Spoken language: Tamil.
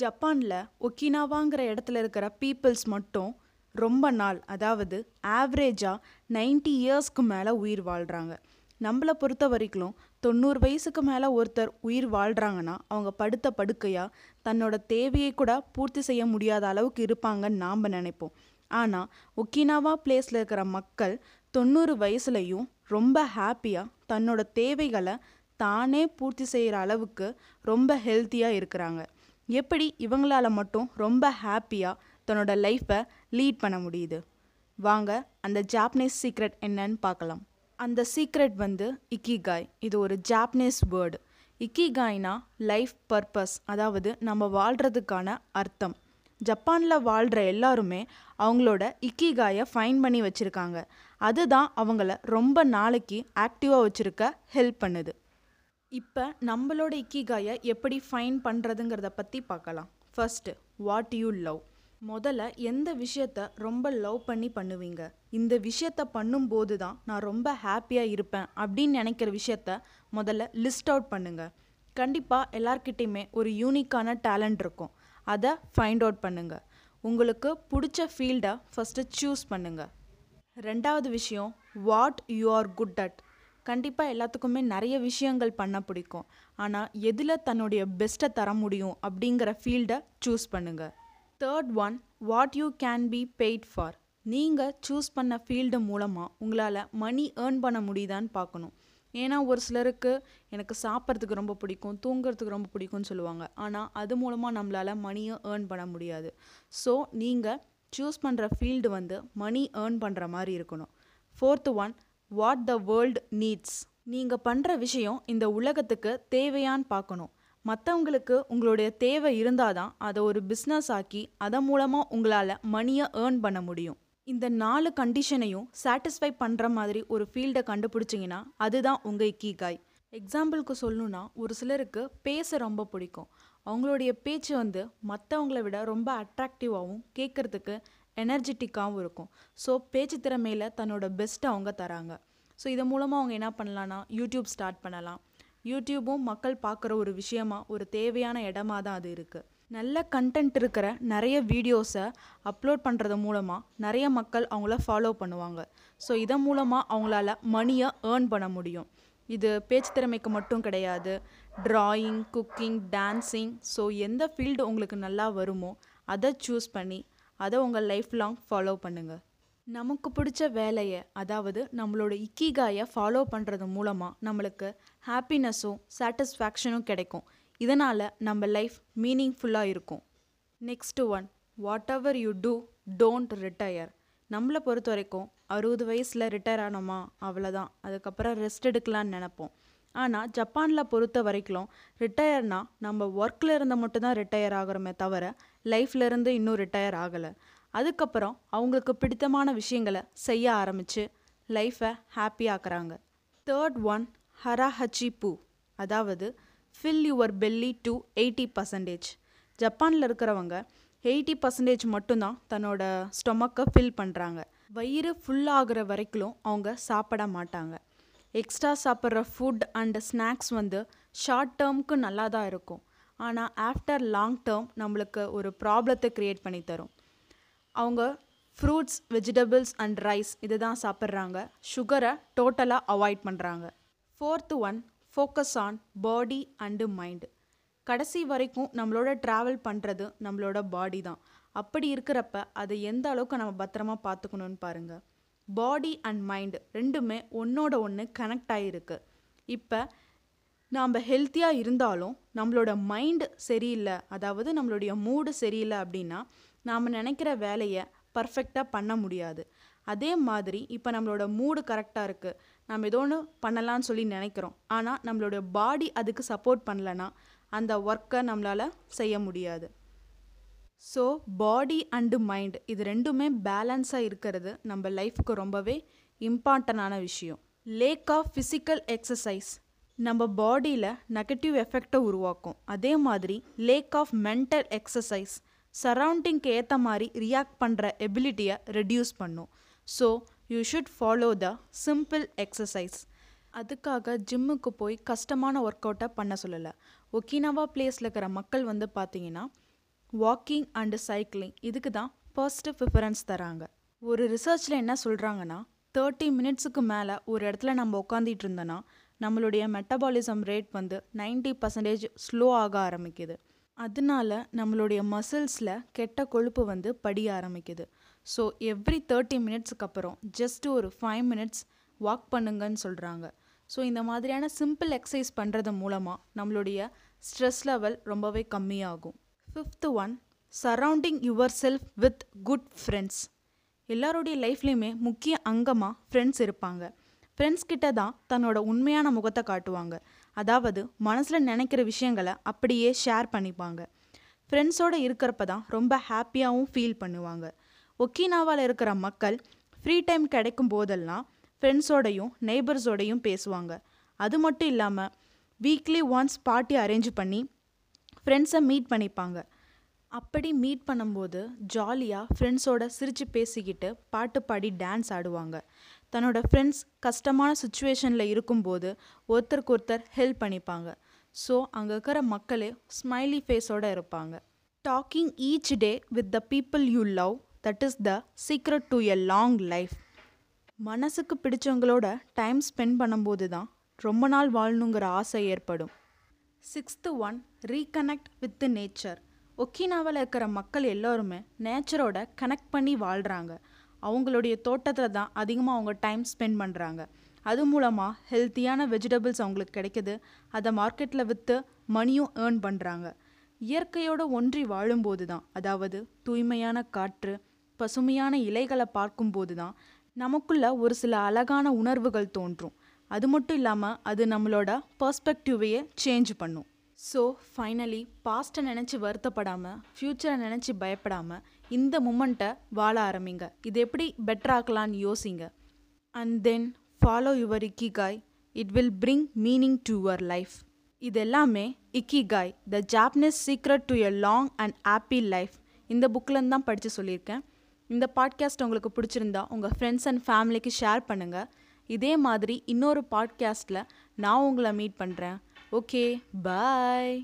ஜப்பானில் ஒக்கினாவாங்கிற இடத்துல இருக்கிற பீப்புள்ஸ் மட்டும் ரொம்ப நாள் அதாவது ஆவரேஜாக 90 இயர்ஸ்க்கு மேலே உயிர் வாழ்கிறாங்க நம்மளை பொறுத்த வரைக்கும் தொண்ணூறு வயசுக்கு மேலே ஒருத்தர் உயிர் வாழ்கிறாங்கன்னா அவங்க படுத்த படுக்கையாக தன்னோட தேவையை கூட பூர்த்தி செய்ய முடியாத அளவுக்கு இருப்பாங்கன்னு நாம் நினைப்போம். ஆனால் ஒக்கினாவா பிளேஸில் இருக்கிற மக்கள் தொண்ணூறு வயசுலையும் ரொம்ப ஹாப்பியாக தன்னோட தேவைகளை தானே பூர்த்தி செய்கிற அளவுக்கு ரொம்ப ஹெல்த்தியாக இருக்கிறாங்க. எப்படி இவங்களால மட்டும் ரொம்ப ஹாப்பியாக தன்னோட லைஃப்பை லீட் பண்ண முடியுது? வாங்க அந்த ஜாப்பனீஸ் சீக்ரெட் என்னன்னு பார்க்கலாம். அந்த சீக்ரெட் வந்து இக்கிகாய் இது ஒரு ஜாப்பனீஸ் வேர்டு இக்கிகாய்னா லைஃப் பர்பஸ் அதாவது நம்ம வாழ்கிறதுக்கான அர்த்தம். ஜப்பானில் வாழ்கிற எல்லாருமே அவங்களோட இக்கிகாயை ஃபைன் பண்ணி வச்சுருக்காங்க. அதுதான் அவங்கள ரொம்ப நாளைக்கு ஆக்டிவாக வச்சுருக்க ஹெல்ப் பண்ணுது. இப்போ நம்மளோட இக்கிகாயை எப்படி ஃபைன் பண்ணுறதுங்கிறத பற்றி பார்க்கலாம். ஃபர்ஸ்ட் வாட் யூ லவ் முதல்ல எந்த விஷயத்த ரொம்ப லவ் பண்ணி பண்ணுவீங்க? இந்த விஷயத்த பண்ணும்போது தான் நான் ரொம்ப ஹாப்பியாக இருப்பேன் அப்படின்னு நினைக்கிற விஷயத்த முதல்ல லிஸ்ட் அவுட் பண்ணுங்க. கண்டிப்பாக எல்லார்கிட்டேயுமே ஒரு யூனிக்கான டேலண்ட் இருக்கும். அதை ஃபைண்ட் அவுட் பண்ணுங்க. உங்களுக்கு பிடிச்ச ஃபீல்டை ஃபஸ்ட்டு சூஸ் பண்ணுங்க. ரெண்டாவது விஷயம் what you are good at கண்டிப்பாக எல்லாத்துக்குமே நிறைய விஷயங்கள் பண்ண பிடிக்கும். ஆனால் எதில் தன்னுடைய பெஸ்ட்டை தர முடியும் அப்படிங்கிற ஃபீல்டை சூஸ் பண்ணுங்கள் third one what you can be paid for நீங்கள் சூஸ் பண்ண ஃபீல்டு மூலமாக உங்களால் மணி ஏர்ன் பண்ண முடியுதான்னு பார்க்கணும். ஏன்னா ஒரு சிலருக்கு எனக்கு சாப்பிட்றதுக்கு ரொம்ப பிடிக்கும் தூங்குறதுக்கு ரொம்ப பிடிக்கும்னு சொல்லுவாங்க. ஆனால் அது மூலமாக நம்மளால் மணியை ஏர்ன் பண்ண முடியாது. ஸோ நீங்கள் சூஸ் பண்ணுற ஃபீல்டு வந்து மணி ஏர்ன் பண்ணுற மாதிரி இருக்கணும். Fourth one what the world needs நீங்கள் பண்ணுற விஷயம் இந்த உலகத்துக்கு தேவையான்னு பார்க்கணும். மற்றவங்களுக்கு உங்களுடைய தேவை இருந்தால் தான் அதை ஒரு பிஸ்னஸ் ஆக்கி அதன் மூலமாக உங்களால் மணியை ஏர்ன் பண்ண முடியும். இந்த நாலு கண்டிஷனையும் சாட்டிஸ்ஃபை பண்ணுற மாதிரி ஒரு ஃபீல்டை கண்டுபிடிச்சிங்கன்னா அதுதான் உங்கள் இக்கிகாய் எக்ஸாம்பிளுக்கு சொல்லணுன்னா ஒரு சிலருக்கு பேச ரொம்ப பிடிக்கும். அவங்களுடைய பேச்சு வந்து மற்றவங்கள விட ரொம்ப அட்ராக்டிவாகவும் கேட்குறதுக்கு எனர்ஜெட்டிக்காகவும் இருக்கும். ஸோ பேச்சு திறமையில் தன்னோட பெஸ்ட்டை அவங்க தராங்க. ஸோ இதன் மூலமாக அவங்க என்ன பண்ணலான்னா யூடியூப் ஸ்டார்ட் பண்ணலாம். யூடியூபும் மக்கள் பார்க்குற ஒரு விஷயமா ஒரு தேவையான இடமா தான் அது இருக்குது நல்ல கண்டென்ட் இருக்கிற நிறைய வீடியோஸை அப்லோட் பண்ணுறது மூலமாக நிறைய மக்கள் அவங்கள ஃபாலோ பண்ணுவாங்க. ஸோ இதன் மூலமாக அவங்களால மணியை ஏர்ன் பண்ண முடியும். இது பேச்சு திறமைக்கு மட்டும் கிடையாது. ட்ராயிங் குக்கிங் டான்ஸிங் ஸோ எந்த ஃபீல்டு உங்களுக்கு நல்லா வருமோ அதை சூஸ் பண்ணி அதை உங்கள் லைஃப் லாங் ஃபாலோ பண்ணுங்கள் நமக்கு பிடிச்ச வேலையை அதாவது நம்மளோட இக்கிகாயை ஃபாலோ பண்ணுறது மூலமாக நம்மளுக்கு ஹாப்பினஸும் சாட்டிஸ்ஃபேக்ஷனும் கிடைக்கும். இதனால் நம்ம லைஃப் மீனிங்ஃபுல்லாக இருக்கும். Next one whatever you do don't retire நம்மளை பொறுத்த வரைக்கும் அறுபது வயசில் ரிட்டையர் ஆனோமா? அவ்வளோதான் அதுக்கப்புறம் ரெஸ்ட் எடுக்கலான்னு நினப்போம். ஆனால் ஜப்பானில் பொறுத்த வரைக்கும் ரிட்டையர்னால் நம்ம ஒர்க்கில் இருந்த மட்டும்தான் ரிட்டையர் ஆகிறோமே தவிர லைஃப்லேருந்து இன்னும் ரிட்டையர் ஆகலை. அதுக்கப்புறம் அவங்களுக்கு பிடித்தமான விஷயங்களை செய்ய ஆரம்பித்து லைஃப்பை ஹாப்பியாக்குறாங்க தேர்ட் ஒன் ஹராஹச்சி பூ அதாவது fill your belly to eighty percentage ஜப்பானில் இருக்கிறவங்க எயிட்டி பர்சன்டேஜ் மட்டும்தான் தன்னோட ஸ்டொமக்கை ஃபில் பண்ணுறாங்க வயிறு ஃபுல்லாகிற வரைக்கும் அவங்க சாப்பிட மாட்டாங்க. எக்ஸ்ட்ரா சாப்பிட்ற ஃபுட் அண்ட் ஸ்நாக்ஸ் வந்து ஷார்ட் டேர்முக்கு நல்லா தான் இருக்கும். ஆனால் ஆஃப்டர் லாங் டேர்ம் நம்மளுக்கு ஒரு ப்ராப்ளத்தை க்ரியேட் பண்ணி தரும். அவங்க ஃப்ரூட்ஸ் வெஜிடபிள்ஸ் அண்ட் ரைஸ் இது தான் சாப்பிட்றாங்க சுகரை டோட்டலாக அவாய்ட் பண்ணுறாங்க fourth one focus on body and mind கடைசி வரைக்கும் நம்மளோட ட்ராவல் பண்ணுறது நம்மளோட பாடி தான். அப்படி இருக்கிறப்ப அதை எந்த அளவுக்கு நம்ம பத்திரமா பார்த்துக்கணுன்னு பாருங்கள் பாடி அண்ட் மைண்டு ரெண்டுமே ஒன்றோட ஒன்று கனெக்ட் ஆகிருக்கு இப்போ நாம் ஹெல்த்தியாக இருந்தாலும் நம்மளோட மைண்டு சரியில்லை அதாவது நம்மளுடைய மூடு சரியில்லை அப்படின்னா நாம் நினைக்கிற வேலையை பர்ஃபெக்டாக பண்ண முடியாது. அதே மாதிரி இப்போ நம்மளோட மூடு கரெக்டாக இருக்குது நம்ம ஏதோ ஒன்று பண்ணலான்னு சொல்லி நினைக்கிறோம். ஆனால் நம்மளோட பாடி அதுக்கு சப்போர்ட் பண்ணலன்னா அந்த ஒர்க்கை நம்மளால் செய்ய முடியாது. ஸோ பாடி அண்டு மைண்ட் இது ரெண்டுமே பேலன்ஸாக இருக்கிறது. நம்ம லைஃப்க்கு ரொம்பவே இம்பார்ட்டண்டான விஷயம். லேக் ஆஃப் ஃபிசிக்கல் எக்ஸசைஸ் நம்ம பாடியில் நெகட்டிவ் எஃபெக்டை உருவாக்கும். அதே மாதிரி லேக் ஆஃப் மென்டல் எக்ஸசைஸ் சரௌண்டிங்க்கு ஏற்ற மாதிரி ரியாக்ட் பண்ணுற எபிலிட்டியை ரெடியூஸ் பண்ணும். So you should follow the simple exercise அதுக்காக ஜிம்முக்கு போய் கஷ்டமான ஒர்க் அவுட்டை பண்ண சொல்லலை. ஒக்கினவா பிளேஸில் இருக்கிற மக்கள் வந்து பார்த்தீங்கன்னா வாக்கிங் அண்டு சைக்கிளிங் இதுக்கு தான் ஃபர்ஸ்ட்டு ப்ரிஃபரன்ஸ் தராங்க. ஒரு ரிசர்ச்சில் என்ன சொல்கிறாங்கன்னா தேர்ட்டி மினிட்ஸுக்கு மேலே ஒரு இடத்துல நம்ம உட்காந்துட்டு இருந்தோன்னா நம்மளுடைய மெட்டபாலிசம் ரேட் வந்து 90% பர்சன்டேஜ் ஸ்லோ ஆக ஆரம்பிக்குது. அதனால நம்மளுடைய மசில்ஸில் கெட்ட கொழுப்பு வந்து படிய ஆரம்பிக்குது. ஸோ எவ்ரி தேர்ட்டி மினிட்ஸுக்கு அப்புறம் ஜஸ்ட் ஒரு ஃபைவ் மினிட்ஸ் வாக் பண்ணுங்கன்னு சொல்கிறாங்க ஸோ இந்த மாதிரியான சிம்பிள் எக்ஸசைஸ் பண்ணுறது மூலமாக நம்மளுடைய ஸ்ட்ரெஸ் லெவல் ரொம்பவே கம்மியாகும். Fifth one surrounding yourself with good friends எல்லாருடைய லைஃப்லேயுமே முக்கிய அங்கமாக ஃப்ரெண்ட்ஸ் இருப்பாங்க. ஃப்ரெண்ட்ஸ் கிட்ட தான் தன்னோட உண்மையான முகத்தை காட்டுவாங்க. அதாவது மனசில் நினைக்கிற விஷயங்களை அப்படியே ஷேர் பண்ணிப்பாங்க. ஃப்ரெண்ட்ஸோடு இருக்கிறப்ப தான் ரொம்ப ஹாப்பியாகவும் ஃபீல் பண்ணுவாங்க. ஒக்கினாவால் இருக்கிற மக்கள் ஃப்ரீ டைம் கிடைக்கும் போதெல்லாம் ஃப்ரெண்ட்ஸோடையும் நெய்பர்ஸோடையும் பேசுவாங்க. அது மட்டும் இல்லாமல் வீக்லி ஒன்ஸ் பார்ட்டி அரேஞ்ச் பண்ணி ஃப்ரெண்ட்ஸை மீட் பண்ணிப்பாங்க. அப்படி மீட் பண்ணும்போது ஜாலியாக ஃப்ரெண்ட்ஸோட சிரித்து பேசிக்கிட்டு பாட்டு பாடி டான்ஸ் ஆடுவாங்க. தன்னோட ஃப்ரெண்ட்ஸ் கஷ்டமான சுச்சுவேஷனில் இருக்கும்போது ஒருத்தருக்கு ஒருத்தர் ஹெல்ப் பண்ணிப்பாங்க. ஸோ அங்கே இருக்கிற மக்களே ஸ்மைலி ஃபேஸோடு இருப்பாங்க. Talking each day with the people you love that is the secret to a long life மனசுக்கு பிடிச்சவங்களோட டைம் ஸ்பெண்ட் பண்ணும்போது தான் ரொம்ப நாள் வாழணுங்கிற ஆசை ஏற்படும். Sixth one reconnect with nature ஒக்கினாவில் இருக்கிற மக்கள் எல்லோருமே நேச்சரோட கனெக்ட் பண்ணி வாழ்கிறாங்க அவங்களுடைய தோட்டத்தில் தான் அதிகமாக அவங்க டைம் ஸ்பெண்ட் பண்ணுறாங்க அது மூலமாக ஹெல்த்தியான வெஜிடபிள்ஸ் அவங்களுக்கு கிடைக்குது. அதை மார்க்கெட்டில் விற்று மணியும் ஏர்ன் பண்ணுறாங்க இயற்கையோடு ஒன்றி வாழும்போது தான் அதாவது தூய்மையான காற்று பசுமையான இலைகளை பார்க்கும்போது தான் நமக்குள்ள ஒரு சில அழகான உணர்வுகள் தோன்றும். அது மட்டும் இல்லாமல் அது நம்மளோட பர்ஸ்பெக்டிவையே சேஞ்ச் பண்ணும். ஸோ ஃபைனலி பாஸ்ட்டை நினச்சி வருத்தப்படாமல் ஃப்யூச்சரை நினச்சி பயப்படாமல் இந்த மூமெண்ட்டை வாழ ஆரம்பிங்க. இது எப்படி பெட்டராக்கலான்னு யோசிங்க. And then follow your ikigai it will bring meaning to your life இது எல்லாமே Ikigai the Japanese secret to a long and happy life இந்த புக்கிலேருந்து தான் படித்து சொல்லியிருக்கேன். இந்த பாட்காஸ்ட் உங்களுக்கு பிடிச்சிருந்தா உங்கள் ஃப்ரெண்ட்ஸ் அண்ட் ஃபேமிலிக்கு ஷேர் பண்ணுங்கள் இதே மாதிரி இன்னொரு பாட்காஸ்ட்டில் நான் உங்களை மீட் பண்ணுறேன் ஓகே பாய்